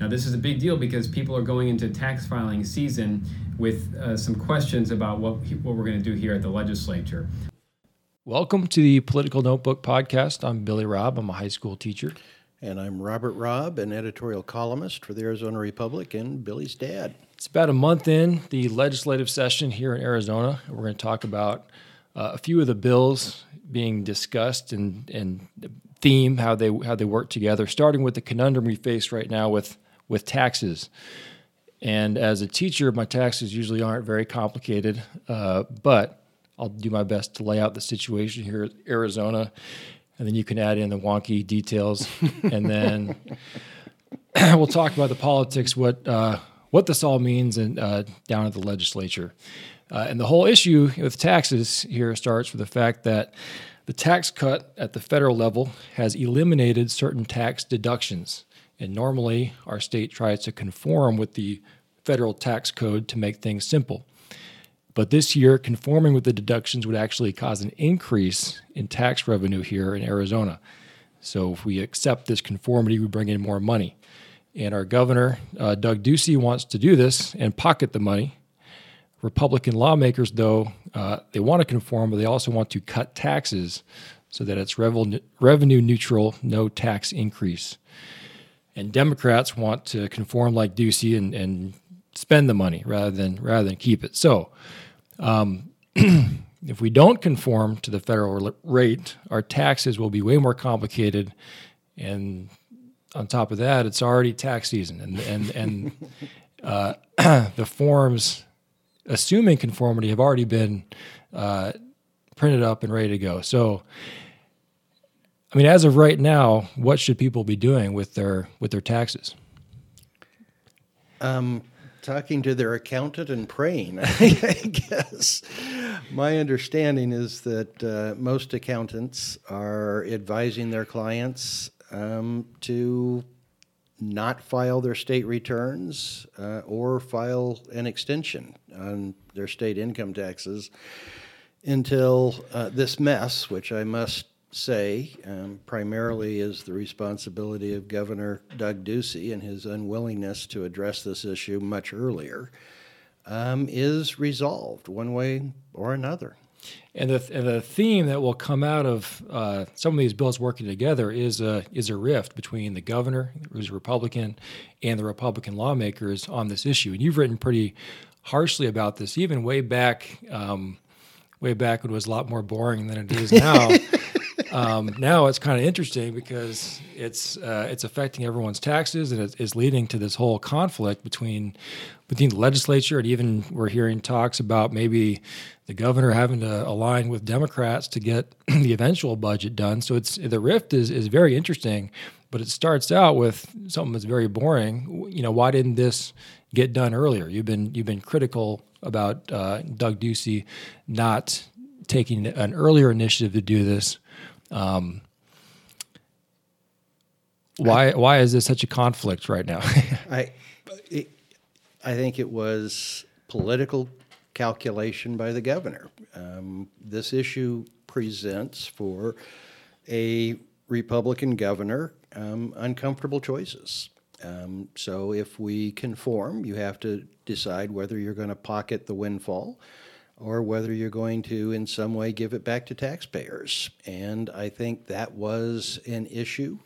Now, this is a big deal because people are going into tax filing season with uh, some questions about what, what we're going to do here at the legislature. Welcome to the Political Notebook Podcast. I'm Billy Robb. I'm a high school teacher. And I'm Robert Robb, an editorial columnist for the Arizona Republic and Billy's dad. It's about a month in the legislative session here in Arizona. We're going to talk about uh, a few of the bills being discussed and, and theme how they how they work together. Starting with the conundrum we face right now with with taxes. And as a teacher, my taxes usually aren't very complicated, uh, but I'll do my best to lay out the situation here in Arizona, and then you can add in the wonky details, and then we'll talk about the politics, what uh, what this all means, and uh, down at the legislature. Uh, and the whole issue with taxes here starts with the fact that the tax cut at the federal level has eliminated certain tax deductions. And normally, our state tries to conform with the federal tax code to make things simple. But this year, conforming with the deductions would actually cause an increase in tax revenue here in Arizona. So if we accept this conformity, we bring in more money. And our governor, uh, Doug Ducey, wants to do this and pocket the money. Republican lawmakers, though, uh, they want to conform, but they also want to cut taxes so that it's revenue, revenue neutral, no tax increase. And Democrats want to conform like Ducey and, and spend the money rather than rather than keep it. So, um, if we don't conform to the federal rate, our taxes will be way more complicated, and on top of that, it's already tax season, and and and uh, the forms, assuming conformity, have already been uh, printed up and ready to go. So I mean, as of right now, what should people be doing with their with their taxes? Um, talking to their accountant and praying. I guess my understanding is that uh, most accountants are advising their clients um, to not file their state returns uh, or file an extension on their state income taxes until uh, this mess, which I must say um, primarily is the responsibility of Governor Doug Ducey and his unwillingness to address this issue much earlier, um, is resolved one way or another. And the, and the theme that will come out of uh, some of these bills working together is a, is a rift between the governor, who's a Republican, and the Republican lawmakers on this issue. And you've written pretty harshly about this, even way back, um, way back when it was a lot more boring than it is now. um, now it's kind of interesting because it's uh, it's affecting everyone's taxes and it's leading to this whole conflict between between the legislature and even we're hearing talks about maybe the governor having to align with Democrats to get the eventual budget done. So it's the rift is is very interesting, but it starts out with something that's very boring. You know, why didn't this get done earlier? You've been you've been critical about uh, Doug Ducey not taking an earlier initiative to do this. Um, why why is this such a conflict right now? I it, I think it was political calculation by the governor. Um, this issue presents for a Republican governor um, uncomfortable choices. Um, so if we conform, you have to decide whether you're going to pocket the windfall or whether you're going to, in some way, give it back to taxpayers. And I think that was an issue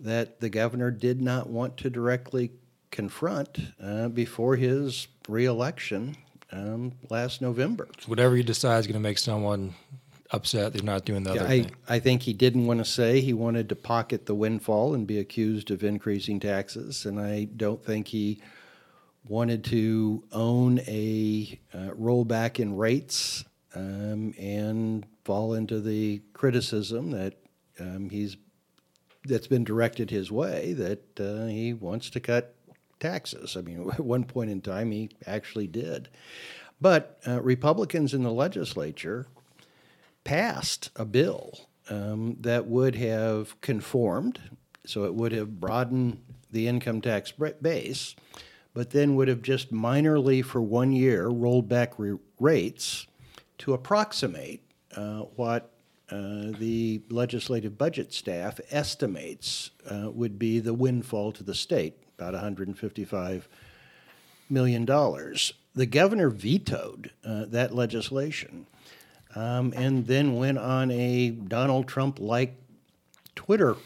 that the governor did not want to directly confront uh, before his reelection um, last November. Whatever you decide is going to make someone upset they're not doing the yeah, other I, thing. I think he didn't want to say he wanted to pocket the windfall and be accused of increasing taxes, and I don't think he wanted to own a rollback in rates um, and fall into the criticism that um, he's that's been directed his way that uh, he wants to cut taxes. I mean, at one point in time, he actually did. But uh, Republicans in the legislature passed a bill um, that would have conformed, so it would have broadened the income tax base but then would have just minorly for one year rolled back re- rates to approximate uh, what uh, the legislative budget staff estimates uh, would be the windfall to the state about 155 million dollars. The governor vetoed uh, that legislation, um, and then went on a Donald Trump-like Twitter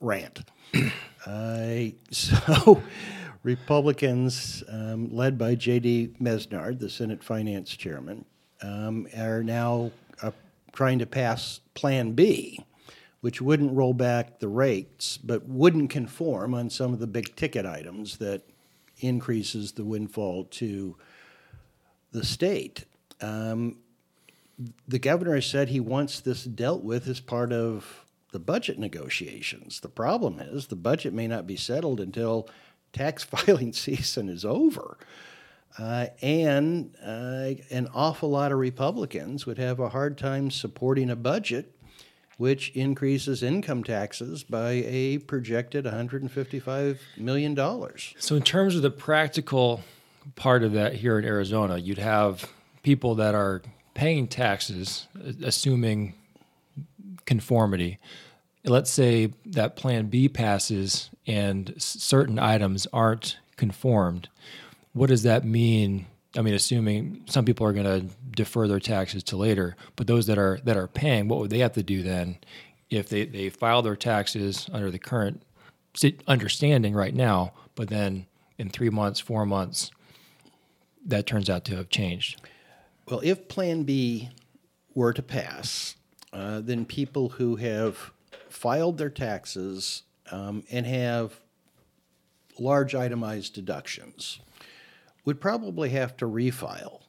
rant. so, Republicans, um, led by J.D. Mesnard, the Senate Finance Chairman, um, are now uh, trying to pass Plan B, which wouldn't roll back the rates, but wouldn't conform on some of the big ticket items that increases the windfall to the state. Um, the governor has said he wants this dealt with as part of the budget negotiations. The problem is the budget may not be settled until tax filing season is over. Uh, and uh, an awful lot of Republicans would have a hard time supporting a budget which increases income taxes by a projected $155 million. So, in terms of the practical part of that here in Arizona, you'd have people that are paying taxes, assuming conformity. Let's say that Plan B passes and certain items aren't conformed what does that mean? I mean, assuming some people are going to defer their taxes to later, but those that are that are paying, what would they have to do then if they, they file their taxes under the current understanding right now, but then in three months, four months, that turns out to have changed? Well, if Plan B were to pass, uh, then people who have filed their taxes um, and have large itemized deductions would probably have to refile.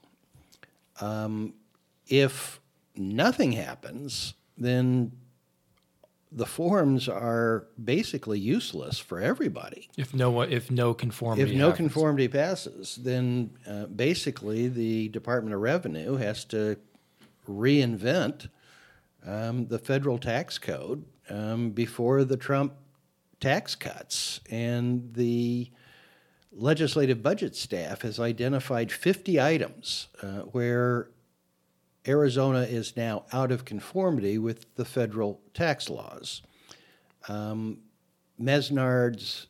Um, if nothing happens, then the forms are basically useless for everybody. If no if no conformity if no happens. conformity passes, then uh, basically the Department of Revenue has to reinvent um, the federal tax code um, before the Trump tax cuts, and the legislative budget staff has identified 50 items uh, where Arizona is now out of conformity with the federal tax laws. Um, Mesnard's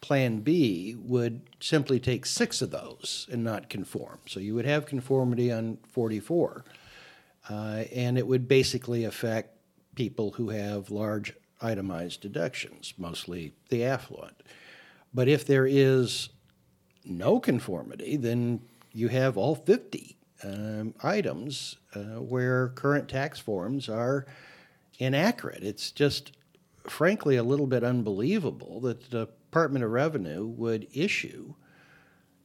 Plan B would simply take six of those and not conform. So you would have conformity on 44. Uh, and it would basically affect people who have large itemized deductions, mostly the affluent. But if there is no conformity, then you have all 50 um, items uh, where current tax forms are inaccurate. It's just, frankly, a little bit unbelievable that the Department of Revenue would issue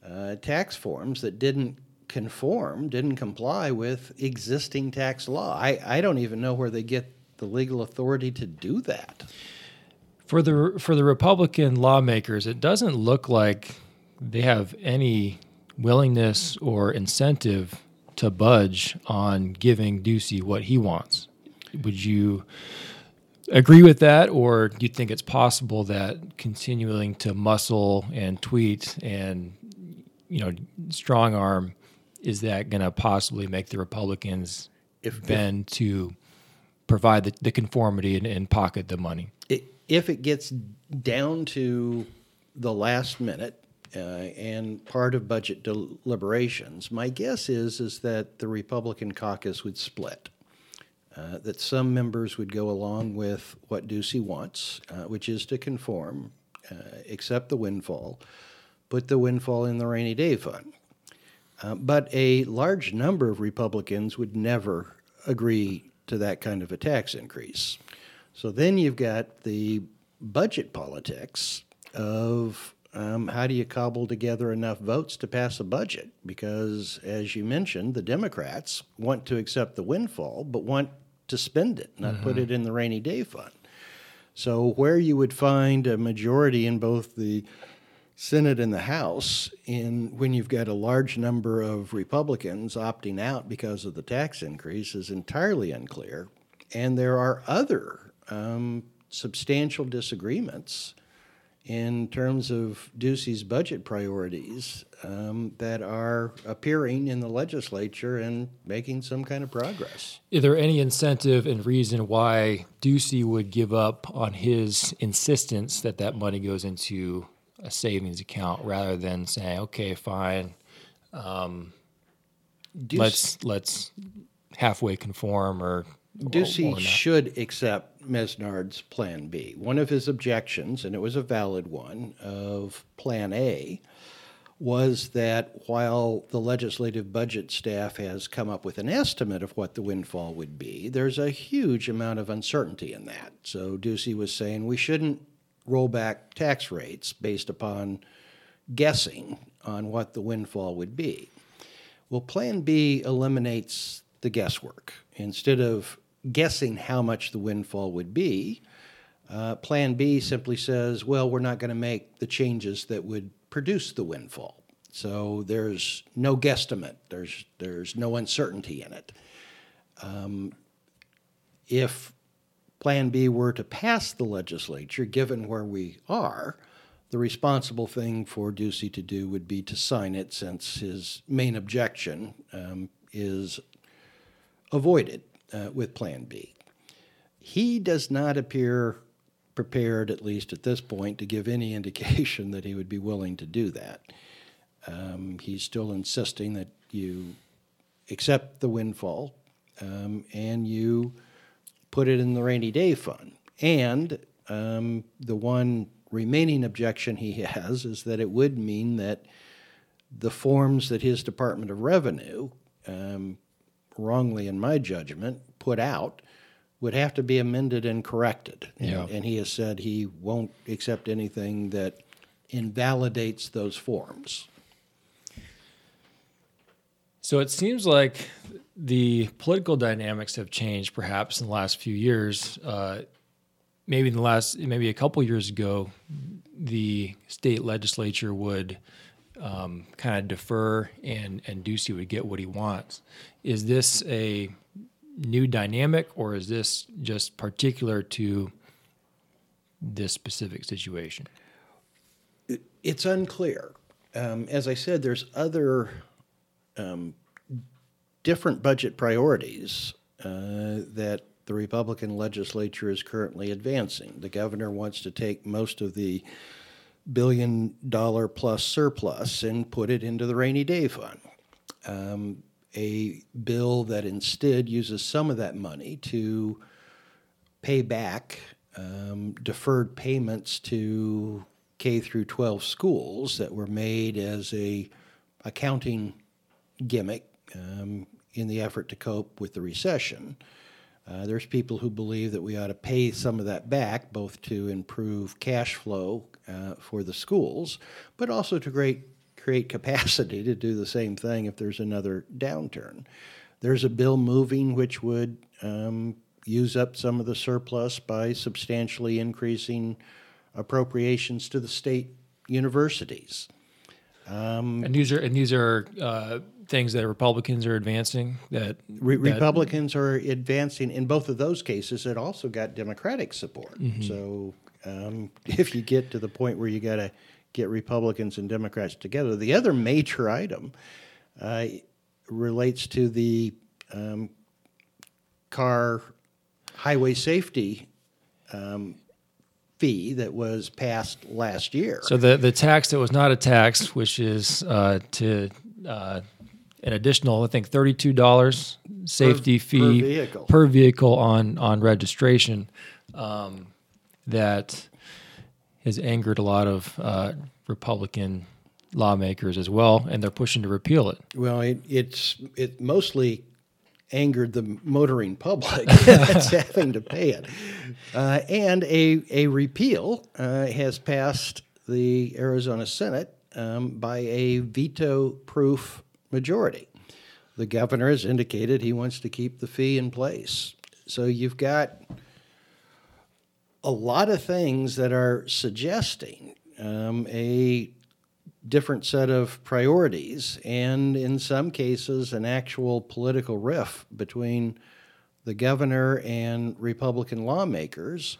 uh, tax forms that didn't conform, didn't comply with existing tax law. I, I don't even know where they get the legal authority to do that. For the for the Republican lawmakers, it doesn't look like they have any willingness or incentive to budge on giving Ducey what he wants. Would you agree with that, or do you think it's possible that continuing to muscle and tweet and you know strong arm is that going to possibly make the Republicans if, bend to provide the, the conformity and, and pocket the money? if it gets down to the last minute uh, and part of budget deliberations, my guess is is that the Republican caucus would split. Uh, that some members would go along with what Ducey wants, uh, which is to conform, uh, accept the windfall, put the windfall in the rainy day fund. Uh, but a large number of Republicans would never agree to that kind of a tax increase. So then you've got the budget politics of um, how do you cobble together enough votes to pass a budget? Because, as you mentioned, the Democrats want to accept the windfall, but want to spend it, not mm-hmm. put it in the rainy day fund. So, where you would find a majority in both the Senate and the House, in when you've got a large number of Republicans opting out because of the tax increase, is entirely unclear. And there are other um, substantial disagreements in terms of Ducey's budget priorities um, that are appearing in the legislature and making some kind of progress. Is there any incentive and reason why Ducey would give up on his insistence that that money goes into a savings account rather than saying, okay, fine, um, Duce- let's let's halfway conform or or- Ducey or should accept Mesnard's Plan B. One of his objections, and it was a valid one, of Plan A was that while the legislative budget staff has come up with an estimate of what the windfall would be, there's a huge amount of uncertainty in that. So Ducey was saying we shouldn't roll back tax rates based upon guessing on what the windfall would be. Well, Plan B eliminates the guesswork. Instead of guessing how much the windfall would be, uh, Plan B simply says, well, we're not going to make the changes that would produce the windfall. So there's no guesstimate. There's there's no uncertainty in it. Um, if Plan B were to pass the legislature, given where we are, the responsible thing for Ducey to do would be to sign it, since his main objection um, is avoided uh, with Plan B. He does not appear prepared, at least at this point, to give any indication that he would be willing to do that. Um, he's still insisting that you accept the windfall um, and you put it in the rainy day fund. And um, the one remaining objection he has is that it would mean that the forms that his Department of Revenue, um, wrongly in my judgment, put out would have to be amended and corrected. And- And he has said he won't accept anything that invalidates those forms. So it seems like the political dynamics have changed, perhaps in the last few years. Uh, maybe in the last, maybe a couple years ago, the state legislature would um, kind of defer, and and Ducey would get what he wants. Is this a new dynamic, or is this just particular to this specific situation? It's unclear. Um, as I said, there's other um, different budget priorities uh, that the Republican legislature is currently advancing. The governor wants to take most of the billion dollar plus surplus and put it into the rainy day fund. Um, a bill that instead uses some of that money to pay back um, deferred payments to K through 12 schools that were made as a accounting gimmick um, in the effort to cope with the recession. Uh, there's people who believe that we ought to pay some of that back, both to improve cash flow uh, for the schools, but also to create, create capacity to do the same thing if there's another downturn. There's a bill moving which would um, use up some of the surplus by substantially increasing appropriations to the state universities. And these are and these are uh, things that Republicans are advancing. That, Re- that- Republicans are advancing in both of those cases. It also got Democratic support. Mm-hmm. So um, if you get to the point where you got to get Republicans and Democrats together, the other major item uh, relates to the um, car highway safety um, fee that was passed last year. So the the tax that was not a tax, which is uh, to uh, an additional, I think, thirty two dollars safety per fee vehicle. per vehicle on on registration, um, that has angered a lot of uh, Republican lawmakers as well, and they're pushing to repeal it. Well, it, it's it mostly angered the motoring public that's having to pay it, uh, and a a repeal uh, has passed the Arizona Senate um, by a veto-proof majority. The governor has indicated he wants to keep the fee in place. So you've got a lot of things that are suggesting um, a different set of priorities, and in some cases, an actual political rift between the governor and Republican lawmakers,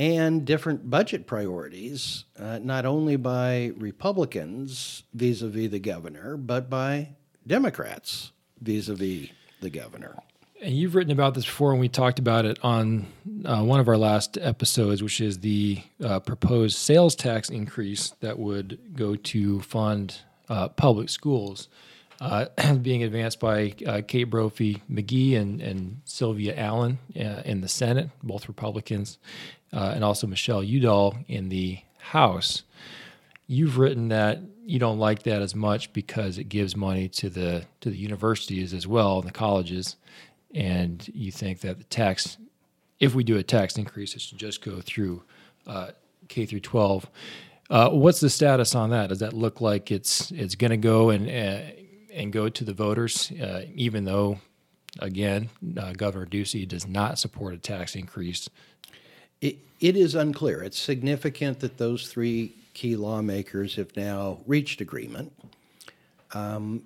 and different budget priorities, uh, not only by Republicans vis a vis the governor, but by Democrats vis a vis the governor. And you've written about this before, and we talked about it on uh, one of our last episodes, which is the uh, proposed sales tax increase that would go to fund uh, public schools, uh, being advanced by uh, Kate Brophy McGee and, and Sylvia Allen uh, in the Senate, both Republicans, and also Michelle Udall in the House. You've written that you don't like that as much because it gives money to the to the universities as well and the colleges and you think that the tax, if we do a tax increase, it should just go through uh, K through 12. Uh, what's the status on that? Does that look like it's it's going to go and uh, and go to the voters, uh, even though, again, uh, Governor Ducey does not support a tax increase? It, it is unclear. It's significant that those three key lawmakers have now reached agreement. Um,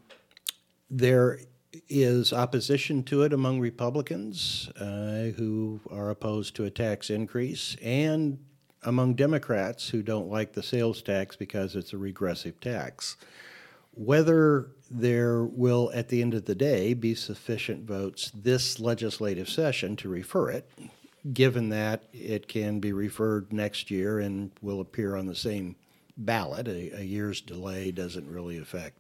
there is opposition to it among Republicans uh, who are opposed to a tax increase and among Democrats who don't like the sales tax because it's a regressive tax. Whether there will, at the end of the day, be sufficient votes this legislative session to refer it, given that it can be referred next year and will appear on the same ballot, a, a year's delay doesn't really affect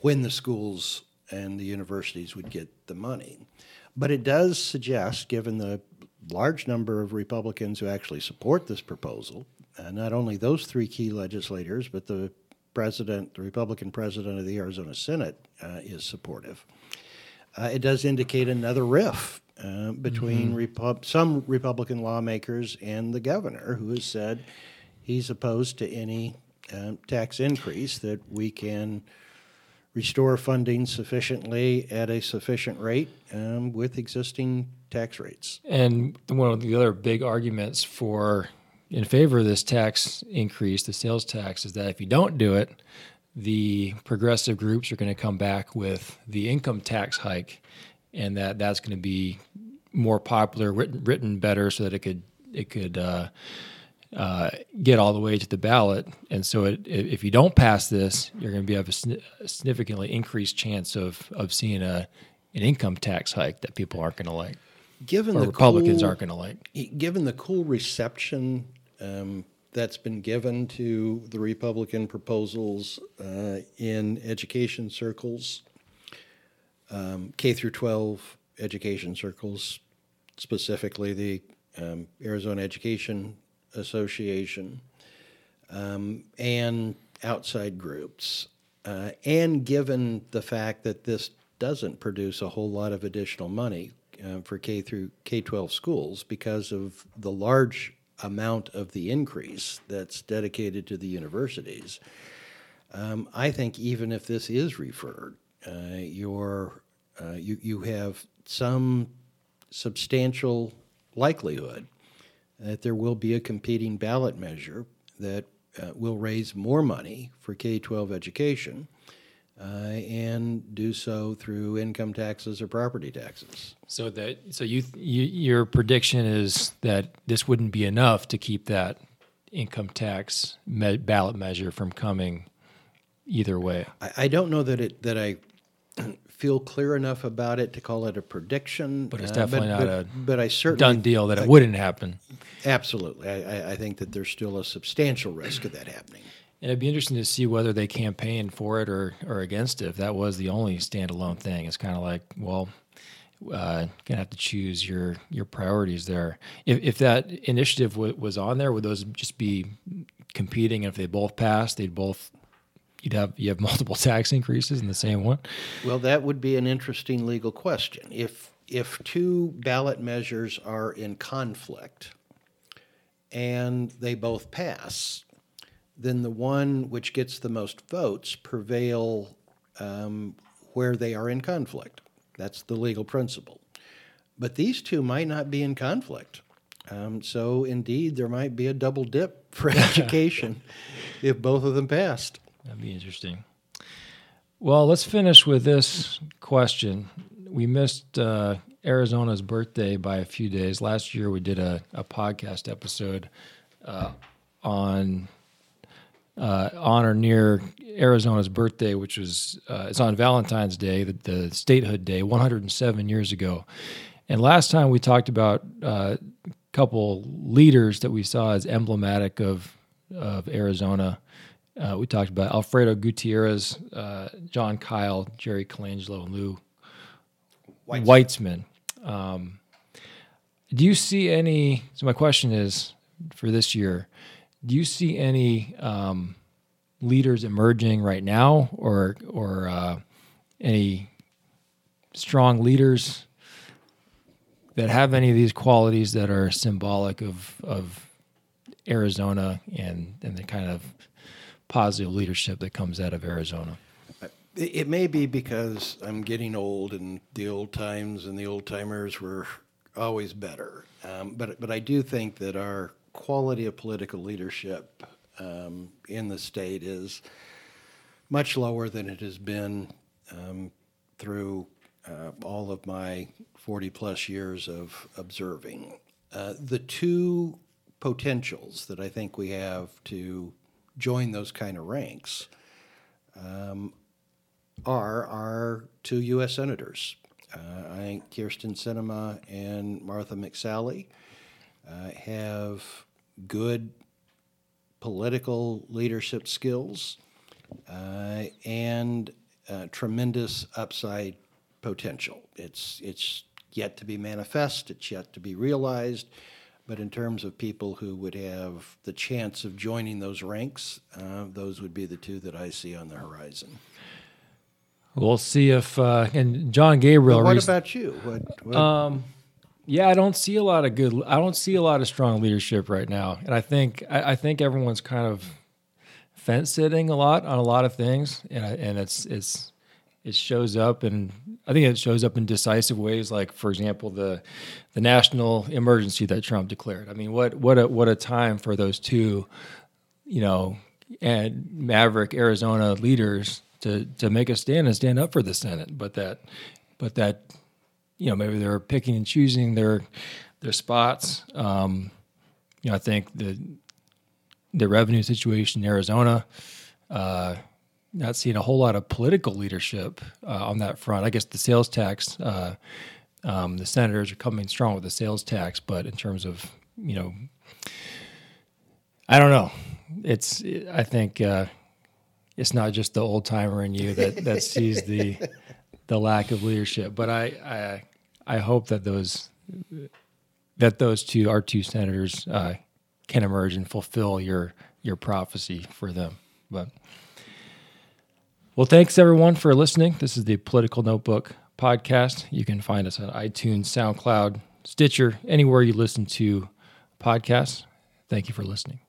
when the schools and the universities would get the money. But it does suggest, given the large number of Republicans who actually support this proposal, uh, not only those three key legislators, but the president, the Republican president of the Arizona Senate, uh, is supportive. Uh, it does indicate another rift uh, between mm-hmm. some Republican lawmakers and the governor, who has said he's opposed to any uh, tax increase that we can restore funding sufficiently at a sufficient rate um, with existing tax rates. And one of the other big arguments for in favor of this tax increase, the sales tax, is that if you don't do it, the progressive groups are going to come back with the income tax hike, and that that's going to be more popular, written, written better, so that it could it could uh, uh, get all the way to the ballot. And so, it, if you don't pass this, you're going to be have a, significantly increased chance of of seeing a an income tax hike that people aren't going to like. Given the Republicans cool, aren't going to like. Given the cool reception um, that's been given to the Republican proposals uh, in education circles, um, K through 12 education circles, specifically the um, Arizona Education Association um, and outside groups. Uh, and given the fact that this doesn't produce a whole lot of additional money uh, for K through K 12 schools because of the large amount of the increase that's dedicated to the universities, um, I think even if this is referred, uh, your, uh, you, you have some substantial likelihood that there will be a competing ballot measure that uh, will raise more money for K 12 education uh, and do so through income taxes or property taxes. So that so you, you your prediction is that this wouldn't be enough to keep that income tax me- ballot measure from coming either way. I, I don't know that it that I feel clear enough about it to call it a prediction. But it's uh, definitely uh, but, not but, a but I certainly done deal that it wouldn't happen. Absolutely, I, I think that there's still a substantial risk of that happening. And it'd be interesting to see whether they campaign for it or, or against it. If that was the only standalone thing, it's kind of like, well, uh, gonna have to choose your your priorities there. If, if that initiative w- was on there, would those just be competing? And if they both passed, they'd both you'd have you have multiple tax increases in the same one? Well, that would be an interesting legal question. If if two ballot measures are in conflict and they both pass, then the one which gets the most votes prevail um, where they are in conflict. That's the legal principle. But these two might not be in conflict. Um, so, indeed, there might be a double dip for education if both of them passed. That'd be interesting. Well, let's finish with this question. We missed uh, Arizona's birthday by a few days. Last year, we did a, a podcast episode uh, on uh, on or near Arizona's birthday, which was uh, it's on Valentine's Day, the, the, statehood day, 107 years ago. And last time we talked about uh, a couple leaders that we saw as emblematic of of Arizona. Uh, we talked about Alfredo Gutierrez, uh, Jon Kyl, Jerry Colangelo, and Lou Weitzman. Weitzman. Um, do you see any? So my question is for this year: Do you see any um, leaders emerging right now, or or uh, any strong leaders that have any of these qualities that are symbolic of of Arizona and and the kind of positive leadership that comes out of Arizona? It may be because I'm getting old, and the old times and the old timers were always better. Um, but but I do think that our quality of political leadership um, in the state is much lower than it has been um, through uh, all of my 40 plus years of observing. Uh, the two potentials that I think we have to join those kind of ranks um, are our two U.S. senators. Uh, I think Kyrsten Sinema and Martha McSally uh, have good political leadership skills uh, and uh, tremendous upside potential. It's it's yet to be manifest. It's yet to be realized. But in terms of people who would have the chance of joining those ranks, uh, those would be the two that I see on the horizon. We'll see if uh, and Jon Gabriel. But what rec- about you? What, what? Um, yeah, I don't see a lot of good. I don't see a lot of strong leadership right now, and I think I, I think everyone's kind of fence sitting a lot on a lot of things, and and it's it's it shows up, and I think it shows up in decisive ways. Like for example, the the national emergency that Trump declared. I mean, what what a what a time for those two, you know, and Maverick Arizona leaders to to make a stand and stand up for the Senate, but that but that you know maybe they're picking and choosing their their spots. Um, you know, I think the the revenue situation in Arizona. Uh, not seeing a whole lot of political leadership uh, on that front. I guess the sales tax, uh, um, the senators are coming strong with the sales tax, but in terms of you know, I don't know. It's I think uh, it's not just the old timer in you that that sees the the lack of leadership. But I I I hope that those that those two our two senators uh, can emerge and fulfill your your prophecy for them. But well, thanks everyone for listening. This is the Political Notebook podcast. You can find us on iTunes, SoundCloud, Stitcher, anywhere you listen to podcasts. Thank you for listening.